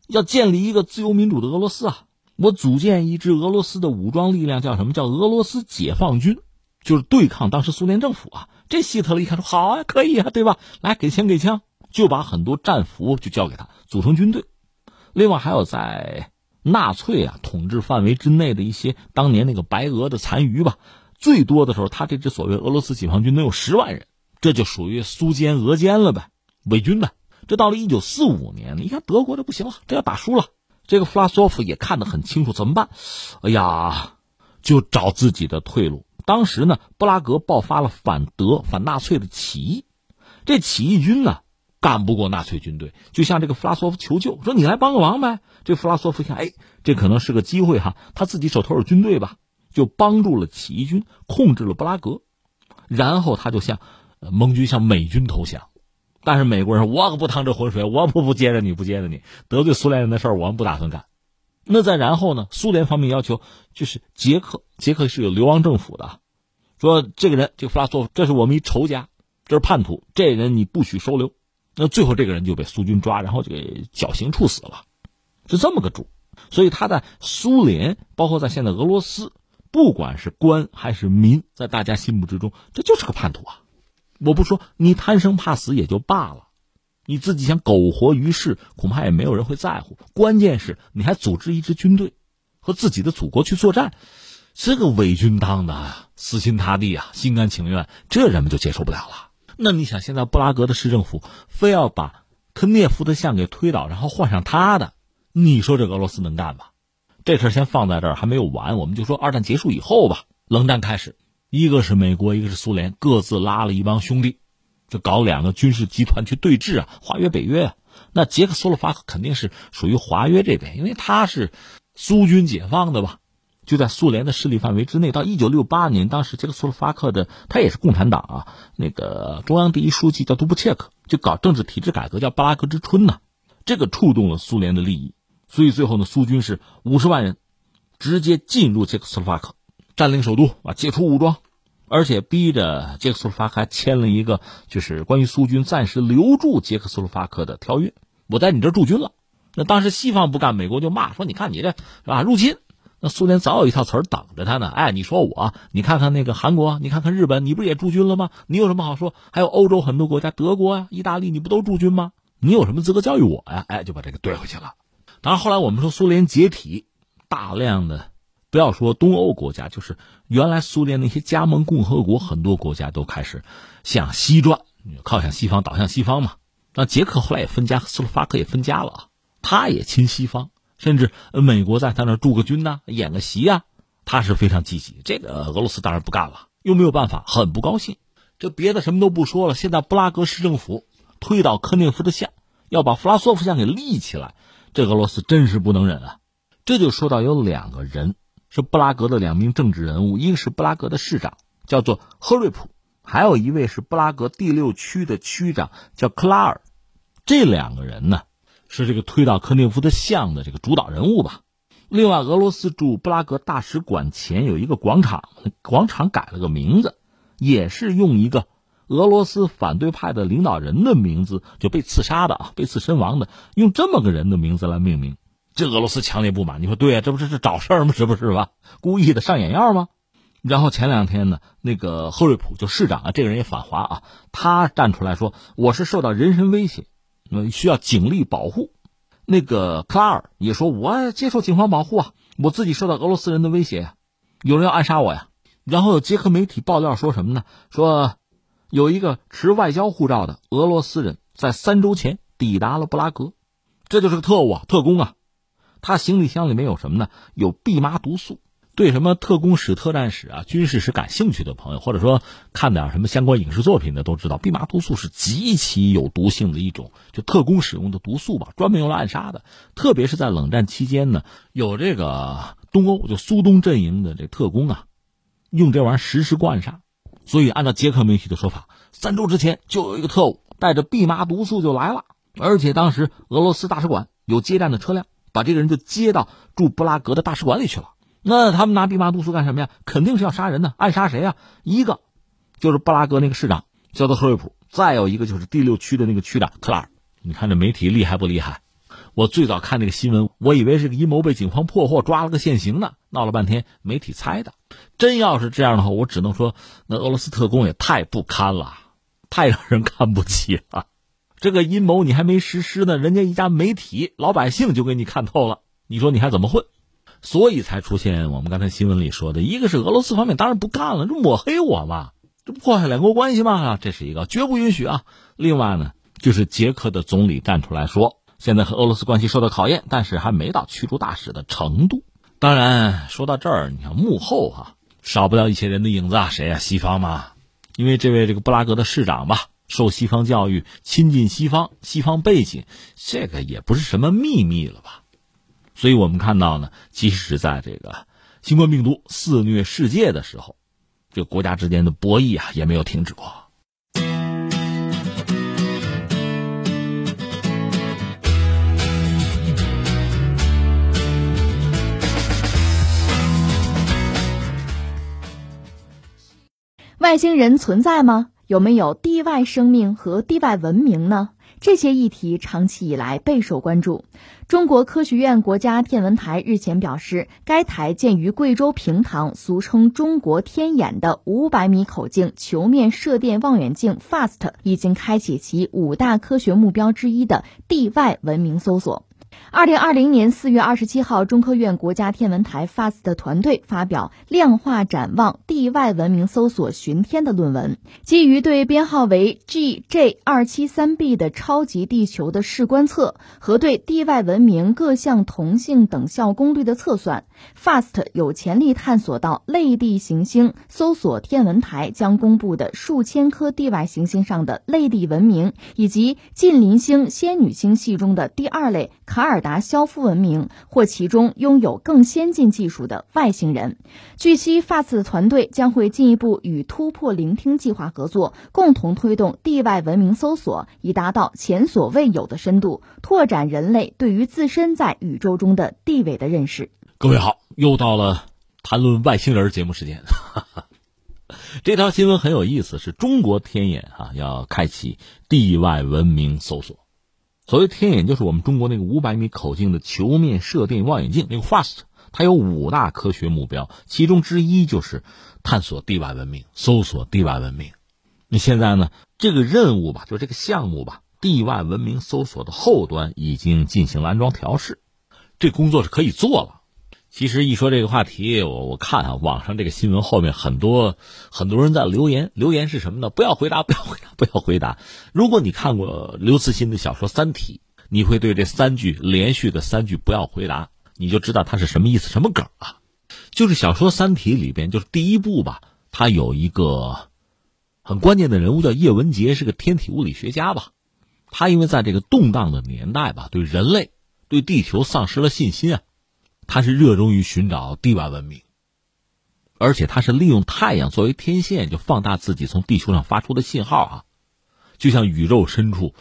要建立一个自由民主的俄罗斯啊，我组建一支俄罗斯的武装力量，叫什么叫俄罗斯解放军，就是对抗当时苏联政府啊。这希特勒一看说好啊，可以啊，对吧？来给枪给枪。就把很多战俘就交给他组成军队，另外还有在纳粹啊统治范围之内的一些当年那个白俄的残余吧，最多的时候他这支所谓俄罗斯解放军能有十万人，这就属于苏奸俄奸了呗，伪军呗。这到了一九四五年，你看德国这不行了，这要打输了，这个弗拉索夫也看得很清楚，怎么办？哎呀，就找自己的退路。当时呢，布拉格爆发了反德反纳粹的起义，这起义军呢。干不过纳粹军队，就向这个弗拉索夫求救，说你来帮个忙呗。这弗拉索夫想，哎，这可能是个机会哈，他自己手头有军队吧，就帮助了起义军控制了布拉格，然后他就向盟军向美军投降。但是美国人，我可不趟这浑水，我不不接着你不接着你，得罪苏联人的事儿我们不打算干。那再然后呢，苏联方面要求就是捷克，捷克是有流亡政府的，说这个人这个弗拉索夫，这是我们一仇家，这是叛徒，这人你不许收留。那最后这个人就被苏军抓，然后就给绞刑处死了，是这么个主。所以他在苏联，包括在现在俄罗斯，不管是官还是民，在大家心目之中，这就是个叛徒啊！我不说你贪生怕死也就罢了，你自己想苟活于世，恐怕也没有人会在乎。关键是你还组织一支军队，和自己的祖国去作战，这个伪军当的死心塌地啊，心甘情愿，这人们就接受不了了。那你想，现在布拉格的市政府非要把科涅夫的像给推倒，然后换上他的，你说这俄罗斯能干吗？这事先放在这儿还没有完，我们就说二战结束以后吧，冷战开始，一个是美国，一个是苏联，各自拉了一帮兄弟，就搞两个军事集团去对峙啊，华约、北约啊。那捷克斯洛伐克肯定是属于华约这边，因为他是苏军解放的吧。就在苏联的势力范围之内。到一九六八年，当时捷克斯洛伐克的他也是共产党啊，那个中央第一书记叫杜布切克，就搞政治体制改革，叫巴拉格之春呢。这个触动了苏联的利益，所以最后呢，苏军是五十万人，直接进入捷克斯洛伐克，占领首都啊，解除武装，而且逼着捷克斯洛伐克还签了一个就是关于苏军暂时留住捷克斯洛伐克的条约。我在你这驻军了，那当时西方不干，美国就骂说：“你看你这是吧，入侵。”那苏联早有一套词儿等着他呢。哎，你说我，你看看那个韩国，你看看日本，你不是也驻军了吗？你有什么好说？还有欧洲很多国家，德国啊、意大利，你不都驻军吗？你有什么资格教育我呀？哎，就把这个怼回去了。当然，后来我们说苏联解体，大量的不要说东欧国家，就是原来苏联那些加盟共和国，很多国家都开始向西转，靠向西方，倒向西方嘛。那捷克后来也分家，斯洛伐克也分家了，他也亲西方，甚至美国在他那驻个军呐，演个习啊，他是非常积极。这个俄罗斯当然不干了，又没有办法，很不高兴。这别的什么都不说了，现在布拉格市政府推倒科涅夫的像，要把弗拉索夫像给立起来，这俄罗斯真是不能忍啊！这就说到有两个人是布拉格的两名政治人物，一个是布拉格的市长，叫做赫瑞普，还有一位是布拉格第六区的区长，叫克拉尔。这两个人呢，是这个推倒科涅夫的像的这个主导人物吧。另外，俄罗斯驻布拉格大使馆前有一个广场，广场改了个名字。也是用一个俄罗斯反对派的领导人的名字就被刺杀的啊，被刺身亡的，用这么个人的名字来命名，这俄罗斯强烈不满。你说对啊，这不是是找事儿吗？是不是吧？故意的上眼药吗？然后前两天呢，那个赫瑞普就市长啊，这个人也反华啊，他站出来说我是受到人身威胁，需要警力保护。那个克拉尔也说我接受警方保护啊，我自己受到俄罗斯人的威胁呀，有人要暗杀我呀。然后有捷克媒体爆料说什么呢？说有一个持外交护照的俄罗斯人在三周前抵达了布拉格，这就是个特务啊，特工啊。他行李箱里面有什么呢？有蓖麻毒素。对什么特工史、特战史啊、军事史感兴趣的朋友，或者说看点什么相关影视作品的，都知道蓖麻毒素是极其有毒性的一种，就特工使用的毒素吧，专门用来暗杀的。特别是在冷战期间呢，有这个东欧就苏东阵营的这特工啊。用这玩意儿实施过暗杀，所以按照捷克媒体的说法，三周之前就有一个特务带着蓖麻毒素就来了，而且当时俄罗斯大使馆有接站的车辆，把这个人就接到驻布拉格的大使馆里去了。那他们拿蓖麻毒素干什么呀？肯定是要杀人呢，暗杀谁啊？一个就是布拉格那个市长叫做赫瑞普，再有一个就是第六区的那个区长克拉尔。你看这媒体厉害不厉害？我最早看那个新闻，我以为是个阴谋被警方破获，抓了个现行呢。闹了半天，媒体猜的。真要是这样的话，我只能说，那俄罗斯特工也太不堪了，太让人看不起了。这个阴谋你还没实施呢，人家一家媒体老百姓就给你看透了，你说你还怎么混？所以才出现我们刚才新闻里说的，一个是俄罗斯方面当然不干了，这抹黑我嘛，这不破坏两国关系吗？这是一个绝不允许啊。另外呢，就是捷克的总理站出来说。现在和俄罗斯关系受到考验，但是还没到驱逐大使的程度。当然，说到这儿，你看幕后哈，少不了一些人的影子啊，谁啊？西方嘛。因为这位这个布拉格的市长吧，受西方教育，亲近西方，西方背景，这个也不是什么秘密了吧？所以我们看到呢，即使在这个新冠病毒肆虐世界的时候，这国家之间的博弈啊，也没有停止过。外星人存在吗？有没有地外生命和地外文明呢？这些议题长期以来备受关注。中国科学院国家天文台日前表示，该台建于贵州平塘，俗称“中国天眼”的五百米口径球面射电望远镜 FAST 已经开启其五大科学目标之一的地外文明搜索。二零二零年四月二十七号，中科院国家天文台 FAST 团队发表《量化展望地外文明搜索巡天》的论文。基于对编号为 GJ 二七三 b 的超级地球的视观测和对地外文明各项同性等效功率的测算，FAST 有潜力探索到类地行星搜索天文台将公布的数千颗地外行星上的类地文明，以及近邻星仙女星系中的第二类卡尔尔。达肖夫文明或其中拥有更先进技术的外星人。据悉，FAST 团队将会进一步与突破聆听计划合作，共同推动地外文明搜索，以达到前所未有的深度，拓展人类对于自身在宇宙中的地位的认识。各位好，又到了谈论外星人节目时间。这条新闻很有意思，是中国天眼啊要开启地外文明搜索。所谓天眼，就是我们中国那个五百米口径的球面射电望远镜，那个 FAST，它有五大科学目标，其中之一就是探索地外文明、搜索地外文明。那现在呢，这个任务吧，就这个项目吧，地外文明搜索的后端已经进行了安装调试，这工作是可以做了。其实一说这个话题，我我看啊，网上这个新闻后面很多很多人在留言，留言是什么呢？不要回答，不要回答，不要回答。如果你看过刘慈欣的小说《三体》，你会对这三句连续的三句“不要回答”，你就知道它是什么意思，什么梗啊？就是小说《三体》里边，就是第一部吧，它有一个很关键的人物叫叶文洁，是个天体物理学家吧。他因为在这个动荡的年代吧，对人类、对地球丧失了信心啊。他是热衷于寻找地外文明，而且他是利用太阳作为天线，就放大自己从地球上发出的信号啊，就像宇宙深处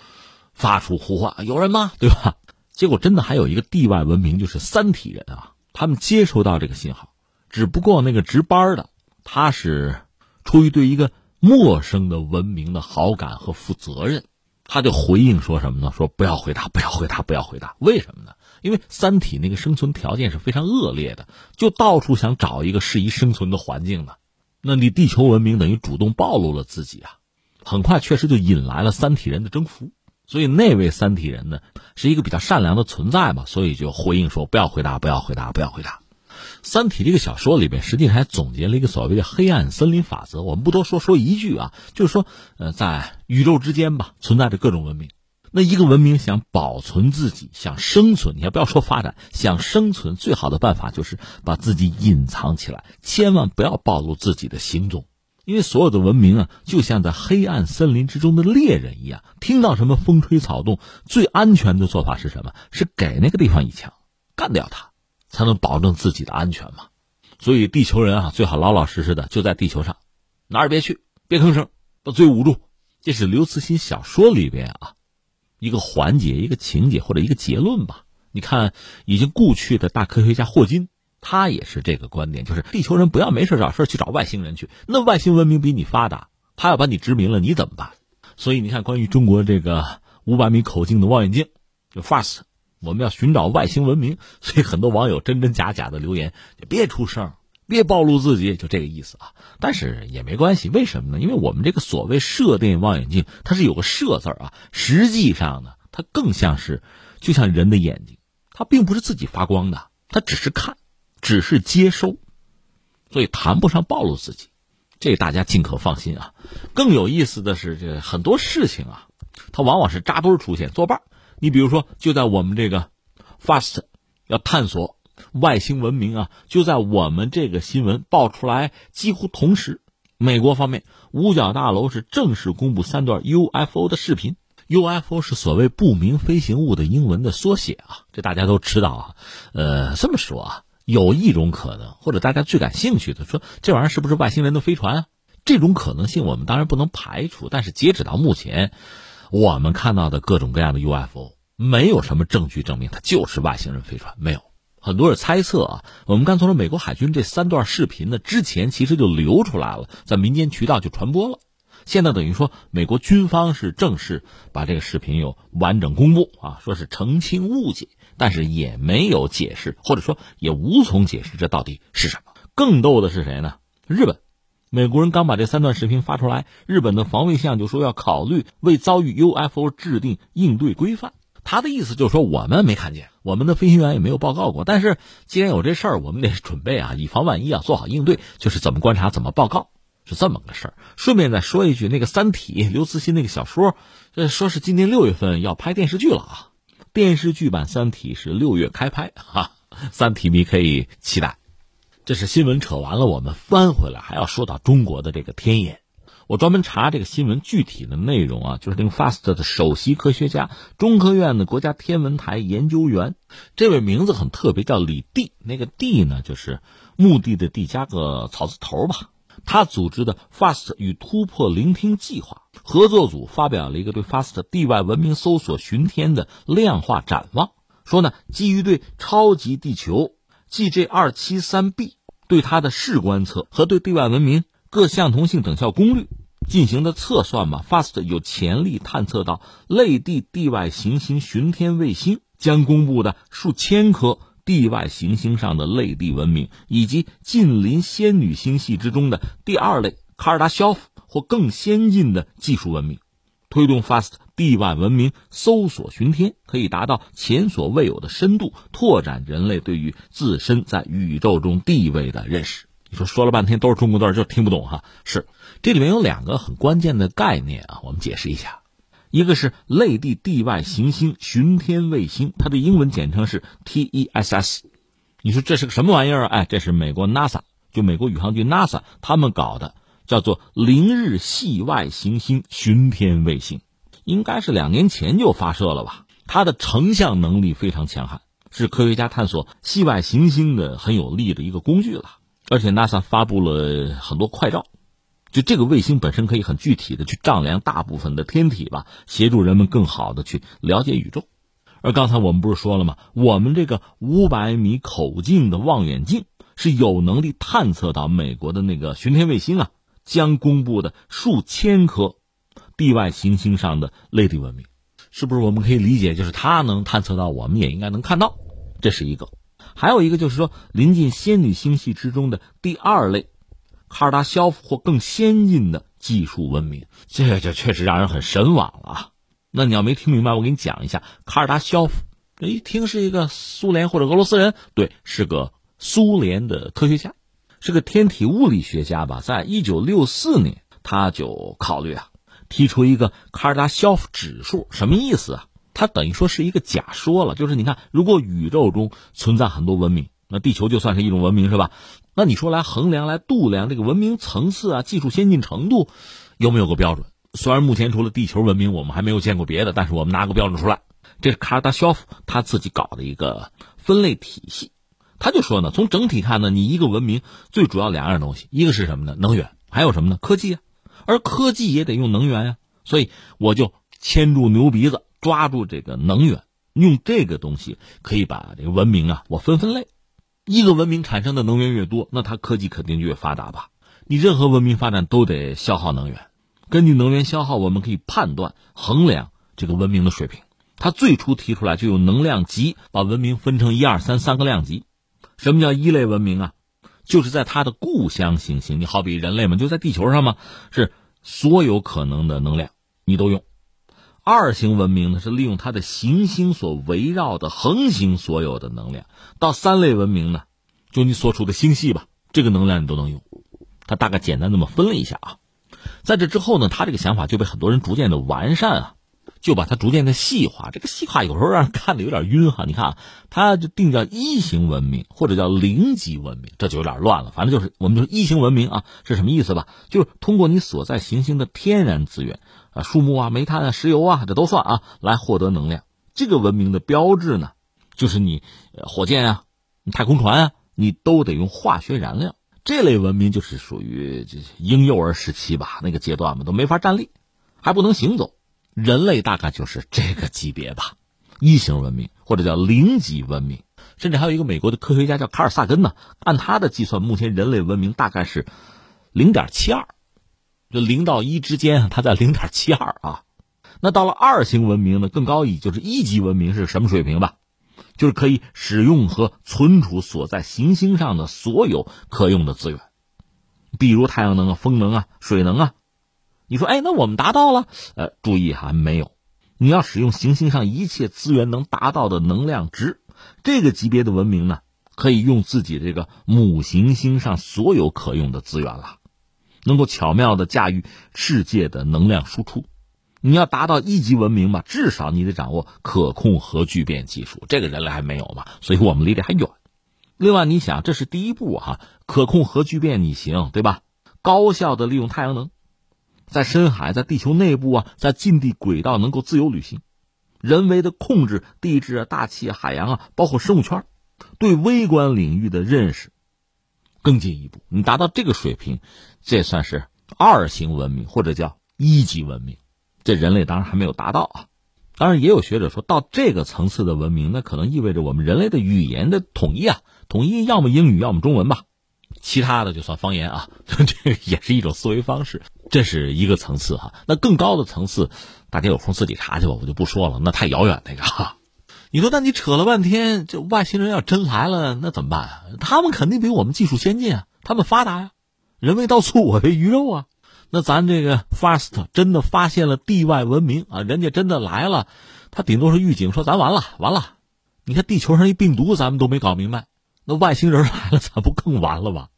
发出呼唤：“有人吗？”对吧？结果真的还有一个地外文明，就是三体人啊，他们接收到这个信号，只不过那个值班的他是出于对一个陌生的文明的好感和负责任，他就回应说什么呢？说不要回答，不要回答，不要回答。为什么呢？因为三体那个生存条件是非常恶劣的，就到处想找一个适宜生存的环境呢。那你地球文明等于主动暴露了自己啊，很快确实就引来了三体人的征服。所以那位三体人呢，是一个比较善良的存在嘛，所以就回应说不要回答，不要回答，不要回答。三体这个小说里面，实际上还总结了一个所谓的黑暗森林法则。我们不多说，说一句啊，就是说，呃，在宇宙之间吧，存在着各种文明。那一个文明想保存自己，想生存，你还不要说发展，想生存最好的办法就是把自己隐藏起来，千万不要暴露自己的行踪，因为所有的文明啊，就像在黑暗森林之中的猎人一样，听到什么风吹草动，最安全的做法是什么？是给那个地方一枪，干掉他，才能保证自己的安全嘛。所以地球人啊，最好老老实实的就在地球上，哪儿也别去，别吭声，把嘴捂住。这是刘慈欣小说里边啊。一个环节、一个情节或者一个结论吧。你看，已经故去的大科学家霍金，他也是这个观点，就是地球人不要没事找事去找外星人去。那外星文明比你发达，他要把你殖民了，你怎么办？所以你看，关于中国这个五百米口径的望远镜，就 FAST，我们要寻找外星文明。所以很多网友真真假假的留言，就别出声。别暴露自己，就这个意思啊！但是也没关系，为什么呢？因为我们这个所谓射电望远镜，它是有个“射”字啊。实际上呢，它更像是，就像人的眼睛，它并不是自己发光的，它只是看，只是接收，所以谈不上暴露自己，这大家尽可放心啊。更有意思的是，这很多事情啊，它往往是扎堆出现，作伴你比如说，就在我们这个 FAST 要探索。外星文明啊，就在我们这个新闻爆出来几乎同时，美国方面五角大楼是正式公布三段 UFO 的视频。UFO 是所谓不明飞行物的英文的缩写啊，这大家都知道啊。呃，这么说啊，有一种可能，或者大家最感兴趣的，说这玩意儿是不是外星人的飞船啊？这种可能性我们当然不能排除，但是截止到目前，我们看到的各种各样的 UFO，没有什么证据证明它就是外星人飞船，没有。很多人猜测啊，我们刚从说美国海军这三段视频呢，之前其实就流出来了，在民间渠道就传播了。现在等于说美国军方是正式把这个视频有完整公布啊，说是澄清误解，但是也没有解释，或者说也无从解释这到底是什么。更逗的是谁呢？日本，美国人刚把这三段视频发出来，日本的防卫相就说要考虑为遭遇 UFO 制定应对规范。他的意思就是说，我们没看见，我们的飞行员也没有报告过。但是既然有这事儿，我们得准备啊，以防万一啊，做好应对。就是怎么观察，怎么报告，是这么个事儿。顺便再说一句，那个《三体》刘慈欣那个小说，呃说是今年六月份要拍电视剧了啊。电视剧版《三体》是六月开拍哈，三体迷可以期待。这是新闻扯完了，我们翻回来还要说到中国的这个天眼。我专门查这个新闻具体的内容啊，就是那个 FAST 的首席科学家，中科院的国家天文台研究员，这位名字很特别，叫李地。那个地呢，就是墓地的地加个草字头吧。他组织的 FAST 与突破聆听计划合作组发表了一个对 FAST 地外文明搜索巡天的量化展望，说呢，基于对超级地球 GJ 二七三 b 对它的视观测和对地外文明。各相同性等效功率进行的测算嘛，FAST 有潜力探测到类地地外行星巡天卫星将公布的数千颗地外行星上的类地文明，以及近邻仙女星系之中的第二类卡尔达肖夫或更先进的技术文明。推动 FAST 地外文明搜索巡天，可以达到前所未有的深度，拓展人类对于自身在宇宙中地位的认识。你说说了半天都是中国字，就听不懂哈？是，这里面有两个很关键的概念啊，我们解释一下。一个是类地地外行星巡天卫星，它的英文简称是 TESS。你说这是个什么玩意儿啊？哎，这是美国 NASA，就美国宇航局 NASA 他们搞的，叫做凌日系外行星巡天卫星，应该是两年前就发射了吧？它的成像能力非常强悍，是科学家探索系外行星的很有力的一个工具了。而且 NASA 发布了很多快照，就这个卫星本身可以很具体的去丈量大部分的天体吧，协助人们更好的去了解宇宙。而刚才我们不是说了吗？我们这个五百米口径的望远镜是有能力探测到美国的那个巡天卫星啊将公布的数千颗地外行星上的类地文明，是不是我们可以理解就是它能探测到，我们也应该能看到？这是一个。还有一个就是说，临近仙女星系之中的第二类，卡尔达肖夫或更先进的技术文明，这就确实让人很神往了啊！那你要没听明白，我给你讲一下，卡尔达肖夫，一听是一个苏联或者俄罗斯人，对，是个苏联的科学家，是个天体物理学家吧？在一九六四年，他就考虑啊，提出一个卡尔达肖夫指数，什么意思啊？它等于说是一个假说了，就是你看，如果宇宙中存在很多文明，那地球就算是一种文明，是吧？那你说来衡量、来度量这个文明层次啊、技术先进程度，有没有个标准？虽然目前除了地球文明，我们还没有见过别的，但是我们拿个标准出来，这是卡尔达肖夫他自己搞的一个分类体系。他就说呢，从整体看呢，你一个文明最主要两样东西，一个是什么呢？能源，还有什么呢？科技啊，而科技也得用能源呀，所以我就牵住牛鼻子。抓住这个能源，用这个东西可以把这个文明啊，我分分类。一个文明产生的能源越多，那它科技肯定就越发达吧。你任何文明发展都得消耗能源，根据能源消耗，我们可以判断衡量这个文明的水平。他最初提出来就有能量级，把文明分成一二三三个量级。什么叫一类文明啊？就是在它的故乡行星，你好比人类嘛，就在地球上嘛，是所有可能的能量你都用。二型文明呢是利用它的行星所围绕的恒星所有的能量，到三类文明呢，就你所处的星系吧，这个能量你都能用。他大概简单这么分了一下啊，在这之后呢，他这个想法就被很多人逐渐的完善啊，就把它逐渐的细化。这个细化有时候让人看的有点晕哈。你看啊，它就定叫一型文明或者叫零级文明，这就有点乱了。反正就是我们就是一型文明啊，是什么意思吧？就是通过你所在行星的天然资源。啊，树木啊，煤炭啊，石油啊，这都算啊，来获得能量。这个文明的标志呢，就是你火箭啊，太空船啊，你都得用化学燃料。这类文明就是属于这婴幼儿时期吧，那个阶段嘛，都没法站立，还不能行走。人类大概就是这个级别吧，一型文明或者叫零级文明。甚至还有一个美国的科学家叫卡尔萨根呢，按他的计算，目前人类文明大概是零点七二。这零到一之间，它在零点七二啊。那到了二型文明呢，更高一就是一级文明是什么水平吧？就是可以使用和存储所在行星上的所有可用的资源，比如太阳能啊、风能啊、水能啊。你说，哎，那我们达到了？呃，注意哈，没有。你要使用行星上一切资源能达到的能量值，这个级别的文明呢，可以用自己这个母行星上所有可用的资源了。能够巧妙的驾驭世界的能量输出，你要达到一级文明嘛，至少你得掌握可控核聚变技术，这个人类还没有嘛，所以我们离得还远。另外，你想，这是第一步哈，可控核聚变你行对吧？高效的利用太阳能，在深海、在地球内部啊，在近地轨道能够自由旅行，人为的控制地质啊、大气啊、海洋啊，包括生物圈，对微观领域的认识。更进一步，你达到这个水平，这算是二型文明或者叫一级文明。这人类当然还没有达到啊。当然，也有学者说到这个层次的文明，那可能意味着我们人类的语言的统一啊，统一要么英语，要么中文吧，其他的就算方言啊。这也是一种思维方式，这是一个层次哈。那更高的层次，大家有空自己查去吧，我就不说了，那太遥远那个哈。你说，那你扯了半天，这外星人要真来了，那怎么办啊？他们肯定比我们技术先进啊，他们发达呀，人为刀俎，我为鱼肉啊。那咱这个 FAST 真的发现了地外文明啊，人家真的来了，他顶多是预警说咱完了完了。你看地球上一病毒，咱们都没搞明白，那外星人来了，咱不更完了吗？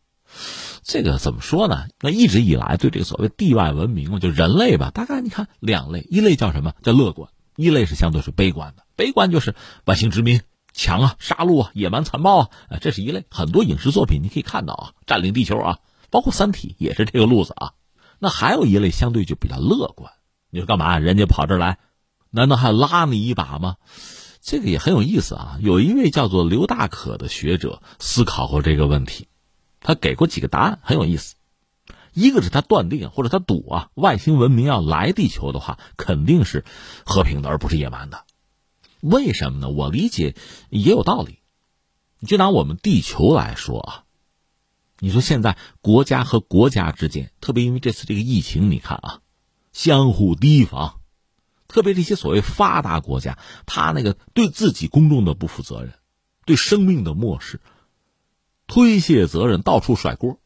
这个怎么说呢？那一直以来对这个所谓地外文明嘛，就人类吧，大概你看两类，一类叫什么叫乐观，一类是相对是悲观的。悲观就是外星殖民强啊，杀戮啊，野蛮残暴啊，这是一类。很多影视作品你可以看到啊，占领地球啊，包括《三体》也是这个路子啊。那还有一类相对就比较乐观，你说干嘛？人家跑这儿来，难道还拉你一把吗？这个也很有意思啊。有一位叫做刘大可的学者思考过这个问题，他给过几个答案，很有意思。一个是他断定或者他赌啊，外星文明要来地球的话，肯定是和平的，而不是野蛮的。为什么呢？我理解也有道理。就拿我们地球来说啊。你说现在国家和国家之间，特别因为这次这个疫情，你看啊，相互提防，特别这些所谓发达国家，他那个对自己公众的不负责任，对生命的漠视，推卸责任，到处甩锅。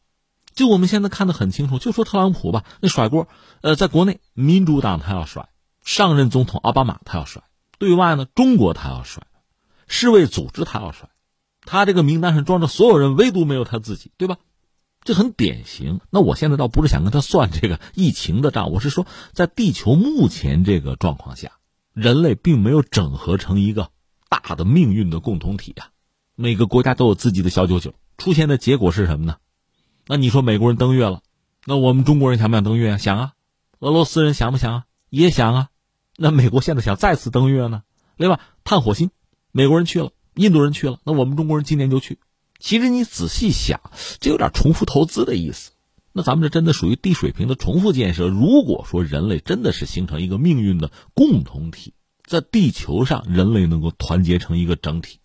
就我们现在看得很清楚，就说特朗普吧，那甩锅，呃，在国内民主党他要甩，上任总统奥巴马他要甩，对外呢中国他要甩，世卫组织他要甩。他这个名单上装着所有人，唯独没有他自己，对吧？这很典型。那我现在倒不是想跟他算这个疫情的账，我是说，在地球目前这个状况下，人类并没有整合成一个大的命运的共同体啊。每个国家都有自己的小九九，出现的结果是什么呢？那你说美国人登月了，那我们中国人想不想登月啊？想啊。俄罗斯人想不想啊？也想啊。那美国现在想再次登月呢，对吧？探火星，美国人去了。印度人去了，那我们中国人今年就去。其实你仔细想，这有点重复投资的意思。那咱们这真的属于低水平的重复建设。如果说人类真的是形成一个命运的共同体，在地球上人类能够团结成一个整体，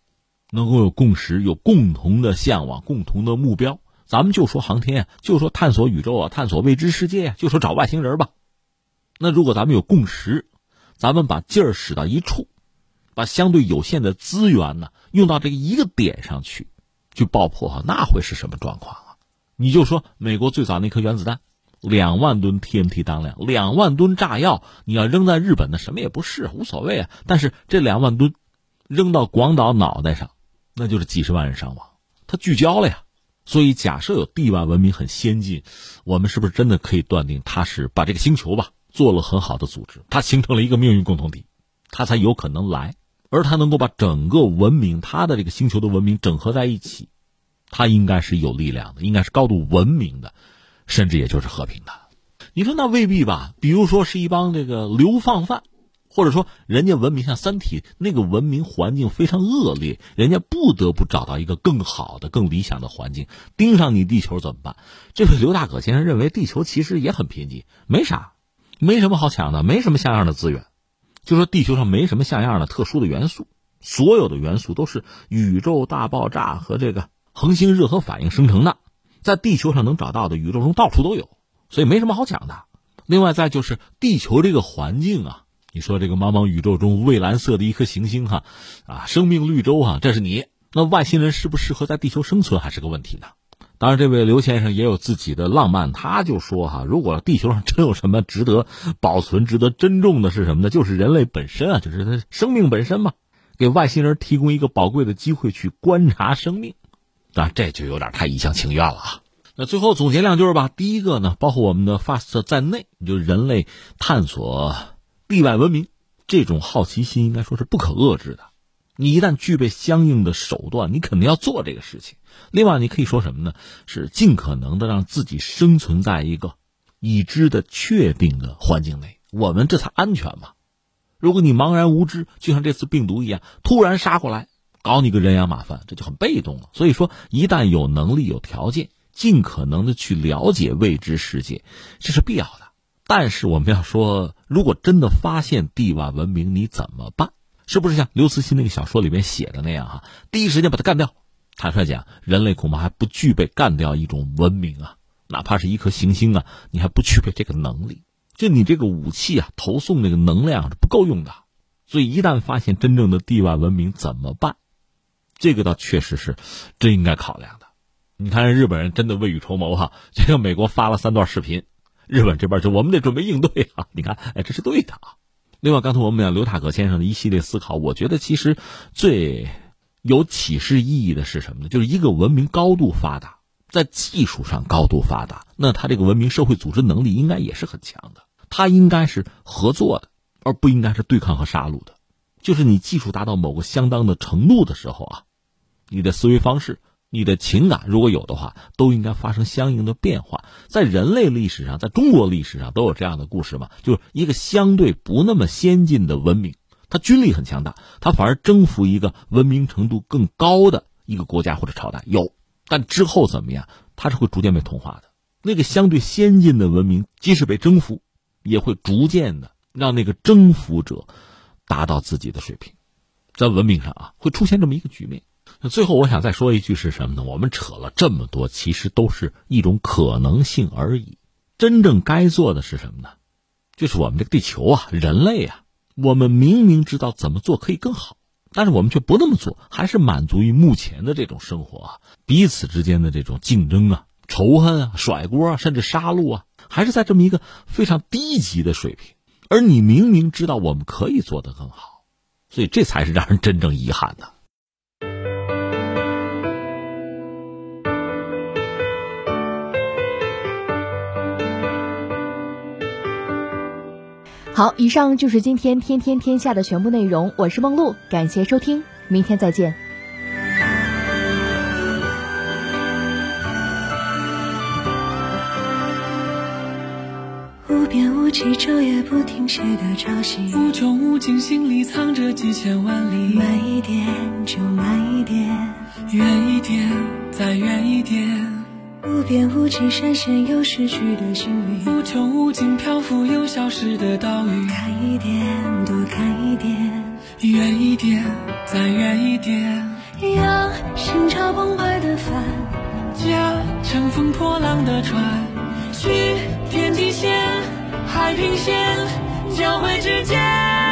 能够有共识、有共同的向往、共同的目标，咱们就说航天啊，就说探索宇宙啊，探索未知世界啊，就说找外星人吧。那如果咱们有共识，咱们把劲儿使到一处。把相对有限的资源呢用到这个一个点上去，去爆破哈，那会是什么状况啊？你就说美国最早那颗原子弹，两万吨 TNT 当量，两万吨炸药，你要扔在日本，那什么也不是，无所谓啊。但是这两万吨扔到广岛脑袋上，那就是几十万人伤亡，它聚焦了呀。所以假设有地外文明很先进，我们是不是真的可以断定它是把这个星球吧做了很好的组织，它形成了一个命运共同体，它才有可能来。而它能够把整个文明，它的这个星球的文明整合在一起，它应该是有力量的，应该是高度文明的，甚至也就是和平的。你说那未必吧？比如说是一帮这个流放犯，或者说人家文明像《三体》那个文明环境非常恶劣，人家不得不找到一个更好的、更理想的环境，盯上你地球怎么办？这位刘大可先生认为，地球其实也很贫瘠，没啥，没什么好抢的，没什么像样的资源。就说地球上没什么像样的特殊的元素，所有的元素都是宇宙大爆炸和这个恒星热核反应生成的，在地球上能找到的宇宙中到处都有，所以没什么好抢的。另外再就是地球这个环境啊，你说这个茫茫宇宙中蔚蓝色的一颗行星哈，啊，生命绿洲啊，这是你，那外星人适不适合在地球生存还是个问题呢？当然，这位刘先生也有自己的浪漫，他就说：“哈，如果地球上真有什么值得保存、值得珍重的，是什么呢？就是人类本身啊，就是他生命本身嘛，给外星人提供一个宝贵的机会去观察生命。啊，这就有点太一厢情愿了啊。那最后总结两句吧。第一个呢，包括我们的 FAST 在内，就人类探索地外文明这种好奇心，应该说是不可遏制的。你一旦具备相应的手段，你肯定要做这个事情。”另外，你可以说什么呢？是尽可能的让自己生存在一个已知的、确定的环境内，我们这才安全嘛。如果你茫然无知，就像这次病毒一样，突然杀过来，搞你个人仰马翻，这就很被动了。所以说，一旦有能力、有条件，尽可能的去了解未知世界，这是必要的。但是我们要说，如果真的发现地外文明，你怎么办？是不是像刘慈欣那个小说里面写的那样哈？第一时间把它干掉。坦率讲，人类恐怕还不具备干掉一种文明啊，哪怕是一颗行星啊，你还不具备这个能力。就你这个武器啊，投送那个能量是不够用的。所以一旦发现真正的地外文明怎么办？这个倒确实是真应该考量的。你看，日本人真的未雨绸缪哈，这个美国发了三段视频，日本这边就我们得准备应对啊！你看，哎，这是对的啊。另外，刚才我们讲刘塔格先生的一系列思考，我觉得其实最有启示意义的是什么呢？就是一个文明高度发达，在技术上高度发达，那他这个文明社会组织能力应该也是很强的。他应该是合作的，而不应该是对抗和杀戮的。就是你技术达到某个相当的程度的时候啊，你的思维方式。你的情感如果有的话，都应该发生相应的变化。在人类历史上，在中国历史上都有这样的故事嘛？就是一个相对不那么先进的文明，它军力很强大，它反而征服一个文明程度更高的一个国家或者朝代。有，但之后怎么样？它是会逐渐被同化的。那个相对先进的文明，即使被征服，也会逐渐的让那个征服者达到自己的水平。在文明上啊，会出现这么一个局面。那最后我想再说一句是什么呢？我们扯了这么多，其实都是一种可能性而已。真正该做的是什么呢？就是我们这个地球啊，人类啊，我们明明知道怎么做可以更好，但是我们却不那么做，还是满足于目前的这种生活啊，彼此之间的这种竞争啊、仇恨啊、甩锅啊，甚至杀戮啊，还是在这么一个非常低级的水平。而你明明知道我们可以做得更好，所以这才是让人真正遗憾的。好，以上就是今天天天天下的全部内容。我是梦露，感谢收听，明天再见。无边无际，昼夜不停歇的潮汐，无穷无尽，心里藏着几千万里。慢一点，就慢一点，远一点，再远一点。无边无际，闪现又逝去的幸运；无穷无尽，漂浮又消失的岛屿。看一点，多看一点，远一点，再远一点。让心潮澎湃的帆，驾乘风破浪的船，去天际线、海平线交汇之间。